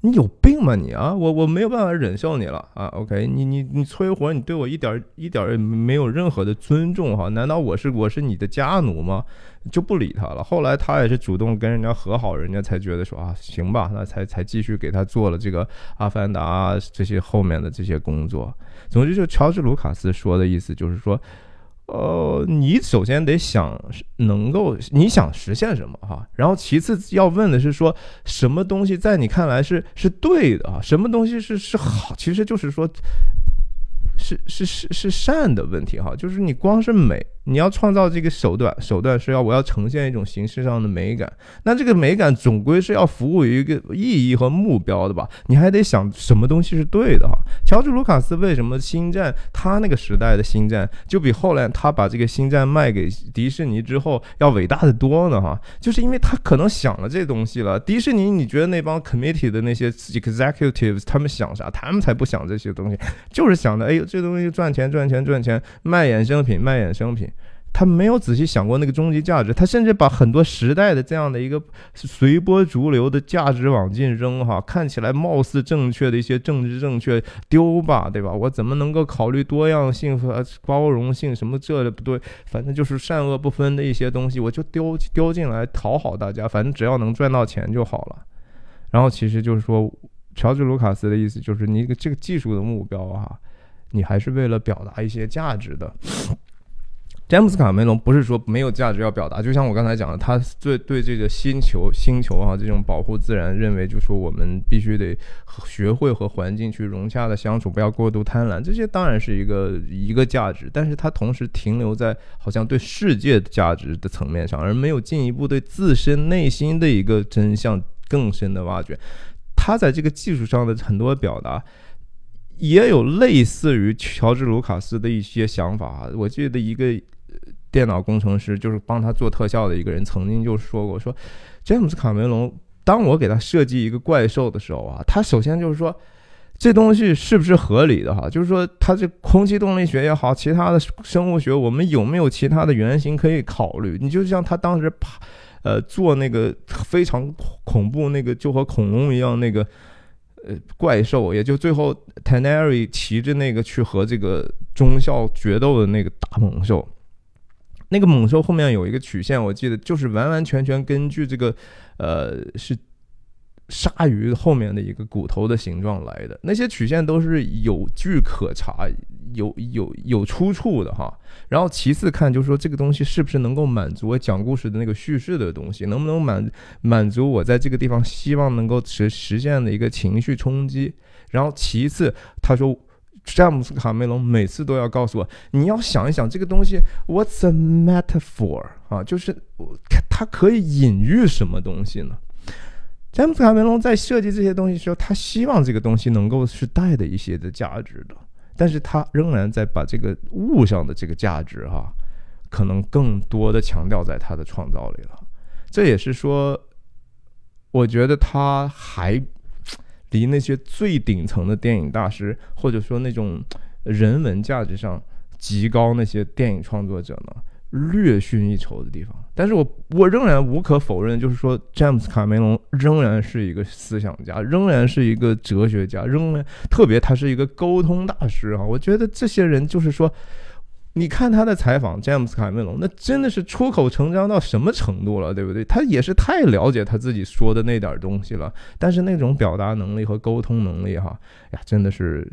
A: 你有病吗你啊？我我没有办法忍受你了啊。OK，你你你催活，你对我一点一点也没有任何的尊重哈？难道我是我是你的家奴吗？就不理他了。后来他也是主动跟人家和好，人家才觉得说啊，行吧，那才才继续给他做了这个《阿凡达》这些后面的这些工作。总之，就乔治·卢卡斯说的意思就是说。呃，你首先得想能够你想实现什么哈，然后其次要问的是说什么东西在你看来是是对的啊，什么东西是是好，其实就是说。是是是是善的问题哈，就是你光是美，你要创造这个手段，手段是要我要呈现一种形式上的美感，那这个美感总归是要服务于一个意义和目标的吧？你还得想什么东西是对的哈。乔治卢卡斯为什么星战他那个时代的星战就比后来他把这个星战卖给迪士尼之后要伟大的多呢哈？就是因为他可能想了这东西了。迪士尼你觉得那帮 committee 的那些 executives 他们想啥？他们才不想这些东西，就是想的哎。这东西赚钱赚钱赚钱，卖衍生品卖衍生品，他没有仔细想过那个终极价值，他甚至把很多时代的这样的一个随波逐流的价值往进扔哈，看起来貌似正确的一些政治正确丢吧，对吧？我怎么能够考虑多样性和包容性什么这不对，反正就是善恶不分的一些东西，我就丢丢进来讨好大家，反正只要能赚到钱就好了。然后其实就是说，乔治卢卡斯的意思就是你这个技术的目标哈。你还是为了表达一些价值的。(coughs) 詹姆斯卡梅隆不是说没有价值要表达，就像我刚才讲的，他对对这个星球星球啊这种保护自然，认为就说我们必须得学会和环境去融洽的相处，不要过度贪婪，这些当然是一个一个价值，但是他同时停留在好像对世界的价值的层面上，而没有进一步对自身内心的一个真相。更深的挖掘。他在这个技术上的很多表达，也有类似于乔治·卢卡斯的一些想法。我记得一个电脑工程师，就是帮他做特效的一个人，曾经就说过：“说詹姆斯·卡梅隆，当我给他设计一个怪兽的时候啊，他首先就是说。”这东西是不是合理的哈？就是说，它这空气动力学也好，其他的生物学，我们有没有其他的原型可以考虑？你就像他当时爬，呃，做那个非常恐怖那个，就和恐龙一样那个，呃，怪兽，也就最后 t a n e r y 骑着那个去和这个中校决斗的那个大猛兽，那个猛兽后面有一个曲线，我记得就是完完全全根据这个，呃，是。鲨鱼后面的一个骨头的形状来的，那些曲线都是有据可查、有有有出处的哈。然后其次看，就是说这个东西是不是能够满足我讲故事的那个叙事的东西，能不能满满足我在这个地方希望能够实实现的一个情绪冲击。然后其次，他说詹姆斯卡梅隆每次都要告诉我，你要想一想这个东西，What's a metaphor 啊？就是它可以隐喻什么东西呢？詹姆斯卡梅隆在设计这些东西的时候，他希望这个东西能够是带的一些的价值的，但是他仍然在把这个物上的这个价值哈，可能更多的强调在他的创造里了。这也是说，我觉得他还离那些最顶层的电影大师，或者说那种人文价值上极高那些电影创作者呢。略逊一筹的地方，但是我我仍然无可否认，就是说詹姆斯卡梅隆仍然是一个思想家，仍然是一个哲学家，仍然特别他是一个沟通大师啊！我觉得这些人就是说，你看他的采访，詹姆斯卡梅隆那真的是出口成章到什么程度了，对不对？他也是太了解他自己说的那点东西了，但是那种表达能力和沟通能力，哈呀，真的是。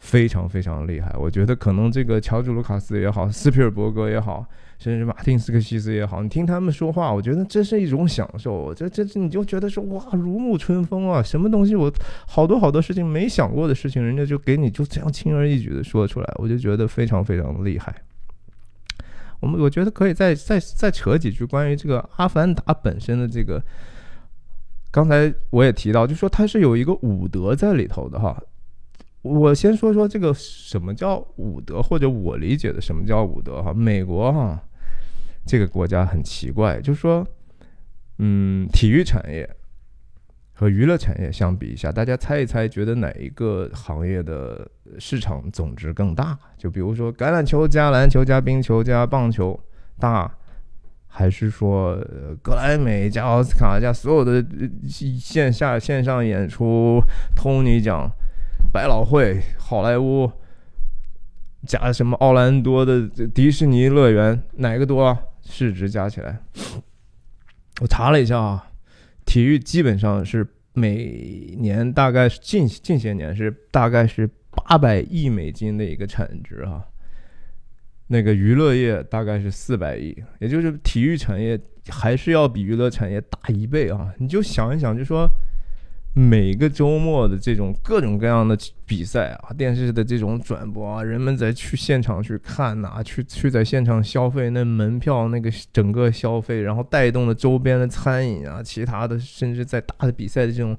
A: 非常非常厉害，我觉得可能这个乔治·卢卡斯也好，斯皮尔伯格也好，甚至马丁·斯科西斯也好，你听他们说话，我觉得这是一种享受。这这这，你就觉得说哇，如沐春风啊！什么东西我好多好多事情没想过的事情，人家就给你就这样轻而易举的说出来，我就觉得非常非常厉害。我们我觉得可以再再再扯几句关于这个《阿凡达》本身的这个，刚才我也提到，就说它是有一个武德在里头的哈。我先说说这个什么叫武德，或者我理解的什么叫武德哈。美国哈这个国家很奇怪，就说，嗯，体育产业和娱乐产业相比一下，大家猜一猜，觉得哪一个行业的市场总值更大？就比如说橄榄球加篮球加冰球加棒球大，还是说格莱美加奥斯卡加所有的线下线上演出托尼奖？百老汇、好莱坞加什么奥兰多的迪士尼乐园，哪个多？市值加起来，我查了一下啊，体育基本上是每年大概是近近些年是大概是八百亿美金的一个产值啊。那个娱乐业大概是四百亿，也就是体育产业还是要比娱乐产业大一倍啊！你就想一想，就说。每个周末的这种各种各样的比赛啊，电视的这种转播啊，人们在去现场去看呐，去去在现场消费那门票那个整个消费，然后带动的周边的餐饮啊，其他的甚至在大的比赛的这种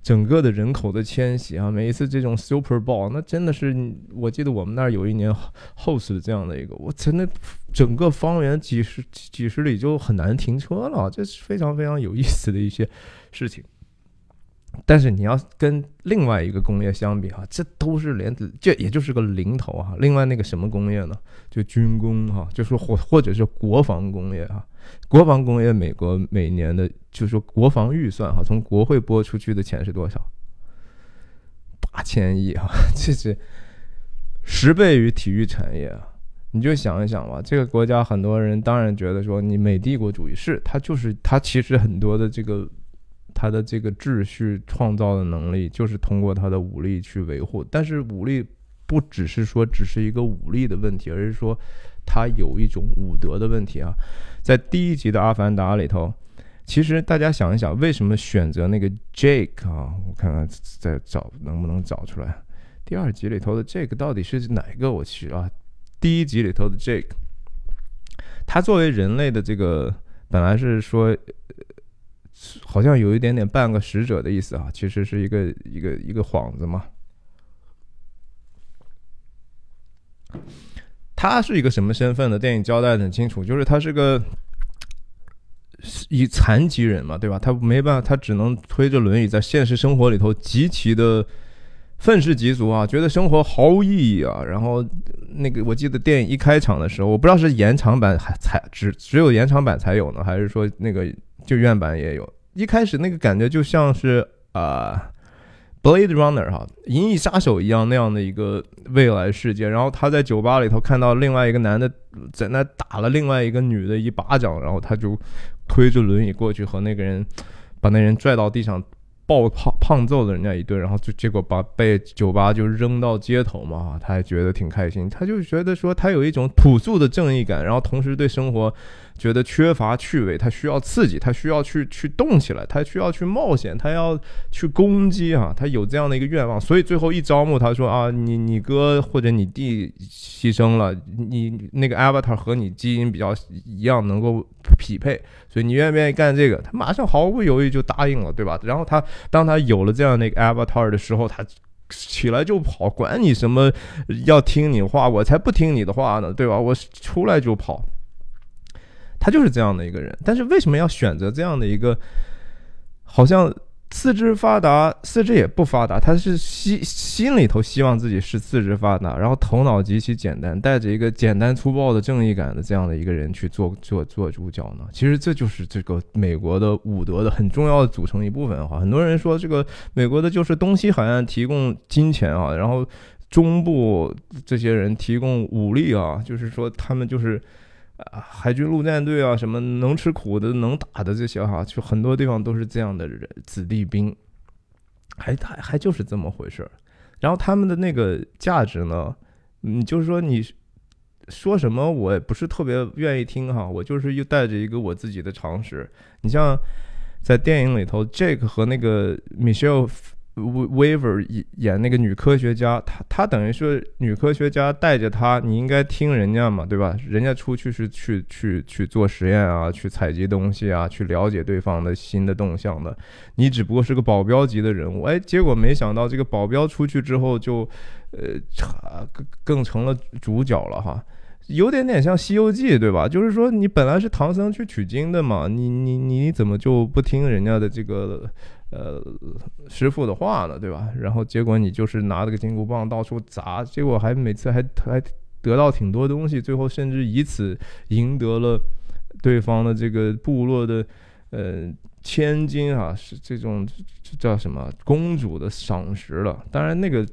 A: 整个的人口的迁徙啊，每一次这种 Super Bowl，那真的是我记得我们那儿有一年 host 的这样的一个，我真的整个方圆几十几十里就很难停车了，这是非常非常有意思的一些事情。但是你要跟另外一个工业相比哈，这都是连这也就是个零头哈。另外那个什么工业呢？就军工哈，就说或或者是国防工业哈。国防工业，美国每年的就是说国防预算哈，从国会拨出去的钱是多少？八千亿哈，(laughs) 这是十倍于体育产业啊。你就想一想吧，这个国家很多人当然觉得说你美帝国主义是它就是它其实很多的这个。他的这个秩序创造的能力，就是通过他的武力去维护。但是武力不只是说只是一个武力的问题，而是说他有一种武德的问题啊。在第一集的《阿凡达》里头，其实大家想一想，为什么选择那个 Jake 啊？我看看再找能不能找出来。第二集里头的 Jake 到底是哪个？我去啊！第一集里头的 Jake，他作为人类的这个本来是说。好像有一点点半个使者的意思啊，其实是一个一个一个幌子嘛。他是一个什么身份呢？电影交代的很清楚，就是他是个以残疾人嘛，对吧？他没办法，他只能推着轮椅，在现实生活里头极其的愤世嫉俗啊，觉得生活毫无意义啊。然后那个，我记得电影一开场的时候，我不知道是延长版还才只只有延长版才有呢，还是说那个就院版也有。一开始那个感觉就像是啊。Blade Runner 哈，银翼杀手一样那样的一个未来世界，然后他在酒吧里头看到另外一个男的在那打了另外一个女的一巴掌，然后他就推着轮椅过去和那个人把那人拽到地上，暴胖胖揍了人家一顿，然后就结果把被酒吧就扔到街头嘛，他还觉得挺开心，他就觉得说他有一种朴素的正义感，然后同时对生活。觉得缺乏趣味，他需要刺激，他需要去去动起来，他需要去冒险，他要去攻击啊，他有这样的一个愿望，所以最后一招募，他说啊，你你哥或者你弟牺牲了，你那个 avatar 和你基因比较一样，能够匹配，所以你愿不愿意干这个？他马上毫不犹豫就答应了，对吧？然后他当他有了这样的一个 avatar 的时候，他起来就跑，管你什么要听你话，我才不听你的话呢，对吧？我出来就跑。他就是这样的一个人，但是为什么要选择这样的一个，好像四肢发达，四肢也不发达，他是心心里头希望自己是四肢发达，然后头脑极其简单，带着一个简单粗暴的正义感的这样的一个人去做做做主角呢？其实这就是这个美国的武德的很重要的组成一部分哈。很多人说这个美国的就是东西海岸提供金钱啊，然后中部这些人提供武力啊，就是说他们就是。啊，海军陆战队啊，什么能吃苦的、能打的这些哈，就很多地方都是这样的人，子弟兵，还还还就是这么回事儿。然后他们的那个价值呢，嗯，就是说你说什么，我也不是特别愿意听哈，我就是又带着一个我自己的常识。你像在电影里头，Jack 和那个 Michelle。Weaver 演那个女科学家，她她等于是女科学家带着她，你应该听人家嘛，对吧？人家出去是去去去做实验啊，去采集东西啊，去了解对方的新的动向的。你只不过是个保镖级的人物，哎，结果没想到这个保镖出去之后就，呃，更更成了主角了哈，有点点像《西游记》，对吧？就是说你本来是唐僧去取经的嘛，你你你怎么就不听人家的这个？呃，师傅的话呢，对吧？然后结果你就是拿着个金箍棒到处砸，结果还每次还还得到挺多东西，最后甚至以此赢得了对方的这个部落的呃千金啊，是这种叫什么公主的赏识了。当然那个。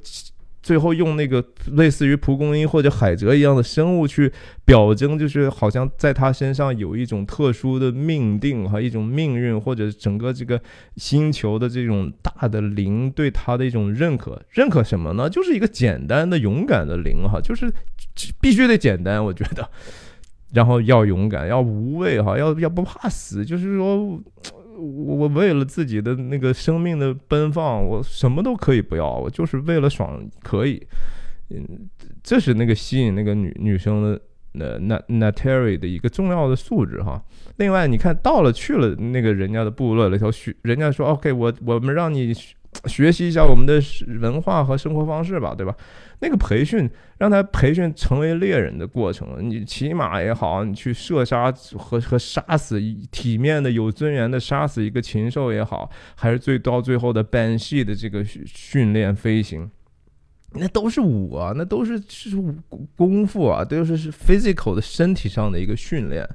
A: 最后用那个类似于蒲公英或者海蜇一样的生物去表征，就是好像在他身上有一种特殊的命定和一种命运，或者整个这个星球的这种大的灵对他的一种认可。认可什么呢？就是一个简单的勇敢的灵哈，就是必须得简单，我觉得。然后要勇敢，要无畏哈，要要不怕死，就是说。我我为了自己的那个生命的奔放，我什么都可以不要，我就是为了爽可以，嗯，这是那个吸引那个女女生的那那那 Terry 的一个重要的素质哈。另外，你看到了去了那个人家的部落里头学，人家说 OK，我我们让你学习一下我们的文化和生活方式吧，对吧？那个培训让他培训成为猎人的过程，你骑马也好，你去射杀和和杀死体面的有尊严的杀死一个禽兽也好，还是最到最后的 banshee 的这个训练飞行，那都是武啊，那都是是功夫啊，都是是 physical 的身体上的一个训练，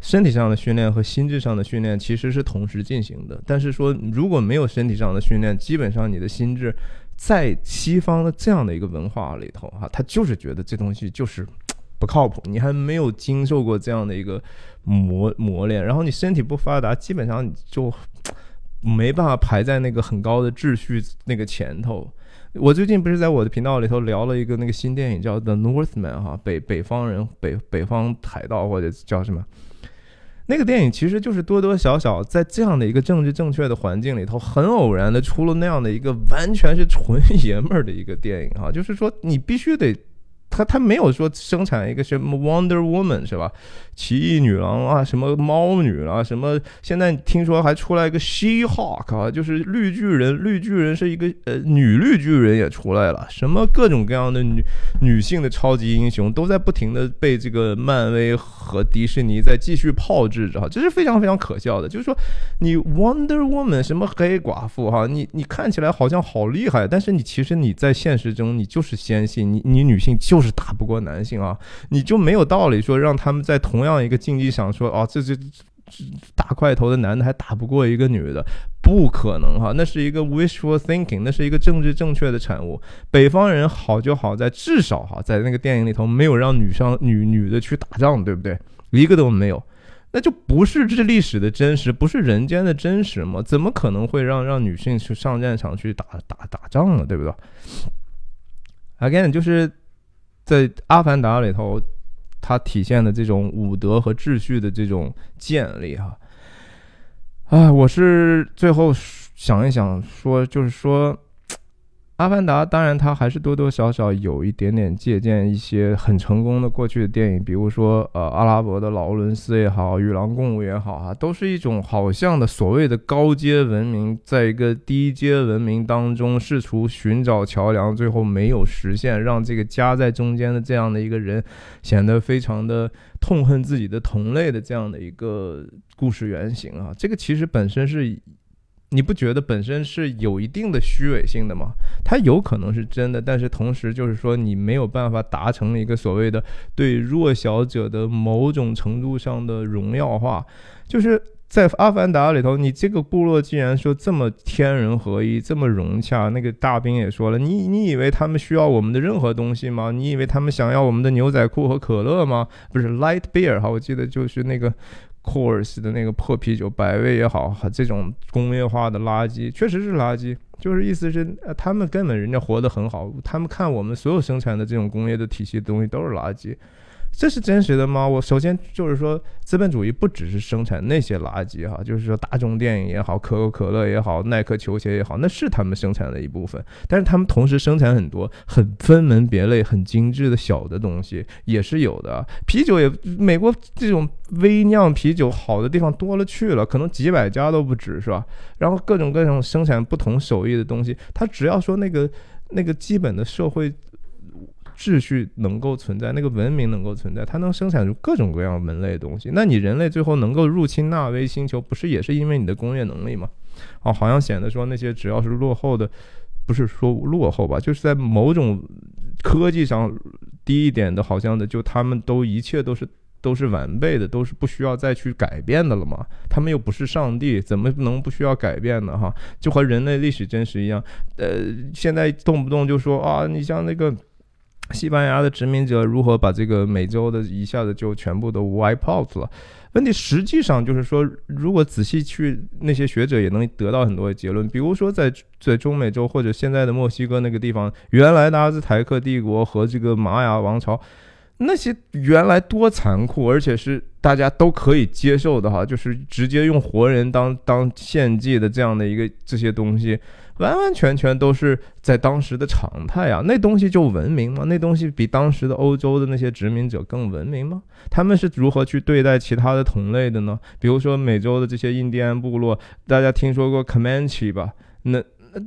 A: 身体上的训练和心智上的训练其实是同时进行的。但是说如果没有身体上的训练，基本上你的心智。在西方的这样的一个文化里头，哈，他就是觉得这东西就是 (tsk) 不靠谱。你还没有经受过这样的一个磨磨练，然后你身体不发达，基本上你就 (tsk) 没办法排在那个很高的秩序那个前头。我最近不是在我的频道里头聊了一个那个新电影叫《The Northman》哈，北北方人北北方海盗或者叫什么。那个电影其实就是多多少少在这样的一个政治正确的环境里头，很偶然的出了那样的一个完全是纯爷们儿的一个电影哈，就是说你必须得他他没有说生产一个什么 Wonder Woman 是吧？奇异女郎啊，什么猫女啊，什么现在听说还出来一个 She Hulk 啊，就是绿巨人，绿巨人是一个呃女绿巨人也出来了，什么各种各样的女女性的超级英雄都在不停的被这个漫威和迪士尼在继续炮制着哈，这是非常非常可笑的。就是说，你 Wonder Woman 什么黑寡妇哈，你你看起来好像好厉害，但是你其实你在现实中你就是纤细，你你女性就是是打不过男性啊，你就没有道理说让他们在同样一个竞技场说哦，这这大块头的男的还打不过一个女的，不可能哈，那是一个 wishful thinking，那是一个政治正确的产物。北方人好就好在至少哈，在那个电影里头没有让女生女女的去打仗，对不对？一个都没有，那就不是这历史的真实，不是人间的真实吗？怎么可能会让让女性去上战场去打打打仗呢？对不对？Again，就是在《阿凡达》里头。它体现的这种武德和秩序的这种建立，哈，啊，我是最后想一想，说就是说。阿凡达当然，它还是多多少少有一点点借鉴一些很成功的过去的电影，比如说呃阿拉伯的劳伦斯也好，与狼共舞也好啊，都是一种好像的所谓的高阶文明，在一个低阶文明当中试图寻找桥梁，最后没有实现，让这个夹在中间的这样的一个人显得非常的痛恨自己的同类的这样的一个故事原型啊，这个其实本身是。你不觉得本身是有一定的虚伪性的吗？它有可能是真的，但是同时就是说你没有办法达成一个所谓的对弱小者的某种程度上的荣耀化。就是在《阿凡达》里头，你这个部落既然说这么天人合一，这么融洽，那个大兵也说了，你你以为他们需要我们的任何东西吗？你以为他们想要我们的牛仔裤和可乐吗？不是 Light Beer 哈，我记得就是那个。库尔西的那个破啤酒，百威也好，这种工业化的垃圾确实是垃圾，就是意思是，呃，他们根本人家活得很好，他们看我们所有生产的这种工业的体系的东西都是垃圾。这是真实的吗？我首先就是说，资本主义不只是生产那些垃圾哈，就是说大众电影也好，可口可乐也好，耐克球鞋也好，那是他们生产的一部分。但是他们同时生产很多很分门别类、很精致的小的东西也是有的。啤酒也，美国这种微酿啤酒好的地方多了去了，可能几百家都不止，是吧？然后各种各种生产不同手艺的东西，他只要说那个那个基本的社会。秩序能够存在，那个文明能够存在，它能生产出各种各样门类的东西。那你人类最后能够入侵纳威星球，不是也是因为你的工业能力吗？哦，好像显得说那些只要是落后的，不是说落后吧，就是在某种科技上低一点的，好像的，就他们都一切都是都是完备的，都是不需要再去改变的了嘛？他们又不是上帝，怎么能不需要改变呢？哈，就和人类历史真实一样。呃，现在动不动就说啊，你像那个。西班牙的殖民者如何把这个美洲的一下子就全部都 wipe out 了？问题实际上就是说，如果仔细去，那些学者也能得到很多的结论。比如说，在在中美洲或者现在的墨西哥那个地方，原来的阿兹台克帝国和这个玛雅王朝，那些原来多残酷，而且是大家都可以接受的哈，就是直接用活人当当献祭的这样的一个这些东西。完完全全都是在当时的常态啊，那东西就文明吗？那东西比当时的欧洲的那些殖民者更文明吗？他们是如何去对待其他的同类的呢？比如说美洲的这些印第安部落，大家听说过 Comanche 吧？那那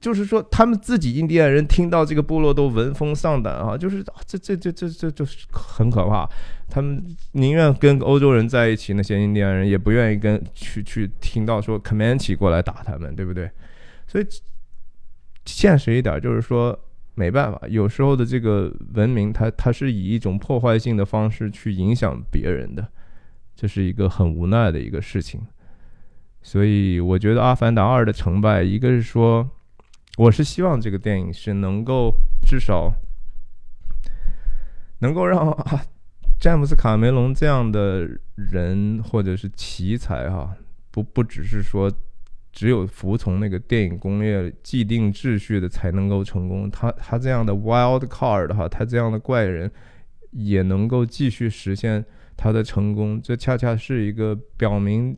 A: 就是说他们自己印第安人听到这个部落都闻风丧胆啊，就是这这这这这就是很可怕。他们宁愿跟欧洲人在一起，那些印第安人也不愿意跟去去听到说 Comanche 过来打他们，对不对？所以，现实一点就是说，没办法，有时候的这个文明，它它是以一种破坏性的方式去影响别人的，这是一个很无奈的一个事情。所以，我觉得《阿凡达二》的成败，一个是说，我是希望这个电影是能够至少能够让啊詹姆斯·卡梅隆这样的人或者是奇才哈，不不只是说。只有服从那个电影工业既定秩序的才能够成功。他他这样的 wild card 哈，他这样的怪人也能够继续实现他的成功。这恰恰是一个表明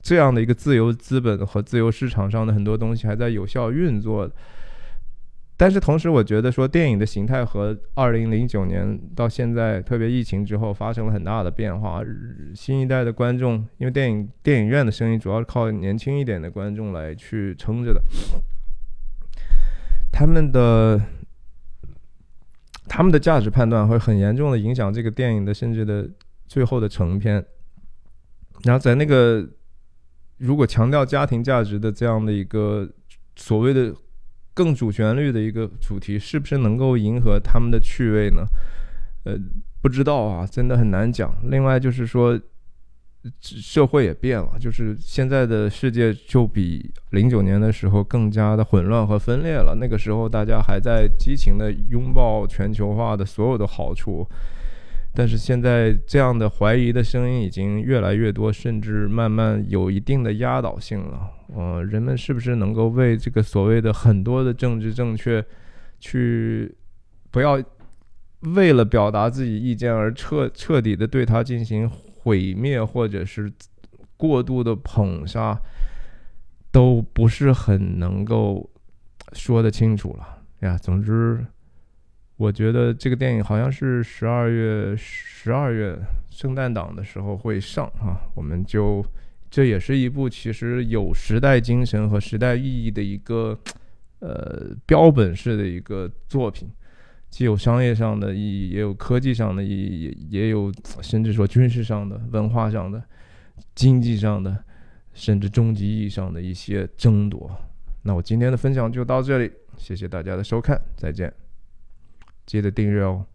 A: 这样的一个自由资本和自由市场上的很多东西还在有效运作。但是同时，我觉得说电影的形态和二零零九年到现在，特别疫情之后发生了很大的变化。新一代的观众，因为电影电影院的声音主要是靠年轻一点的观众来去撑着的，他们的他们的价值判断会很严重的影响这个电影的甚至的最后的成片。然后在那个如果强调家庭价值的这样的一个所谓的。更主旋律的一个主题，是不是能够迎合他们的趣味呢？呃，不知道啊，真的很难讲。另外就是说，社会也变了，就是现在的世界就比零九年的时候更加的混乱和分裂了。那个时候大家还在激情的拥抱全球化的所有的好处。但是现在这样的怀疑的声音已经越来越多，甚至慢慢有一定的压倒性了。呃，人们是不是能够为这个所谓的很多的政治正确，去不要为了表达自己意见而彻彻底的对他进行毁灭，或者是过度的捧杀，都不是很能够说得清楚了呀。总之。我觉得这个电影好像是十二月十二月圣诞档的时候会上啊，我们就这也是一部其实有时代精神和时代意义的一个呃标本式的一个作品，既有商业上的意义，也有科技上的意义，也也有甚至说军事上的、文化上的、经济上的，甚至终极意义上的一些争夺。那我今天的分享就到这里，谢谢大家的收看，再见。记得订阅哦。